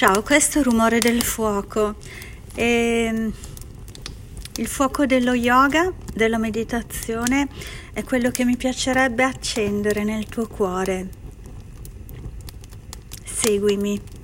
Ciao, questo è il rumore del fuoco. E il fuoco dello yoga, della meditazione, è quello che mi piacerebbe accendere nel tuo cuore. Seguimi.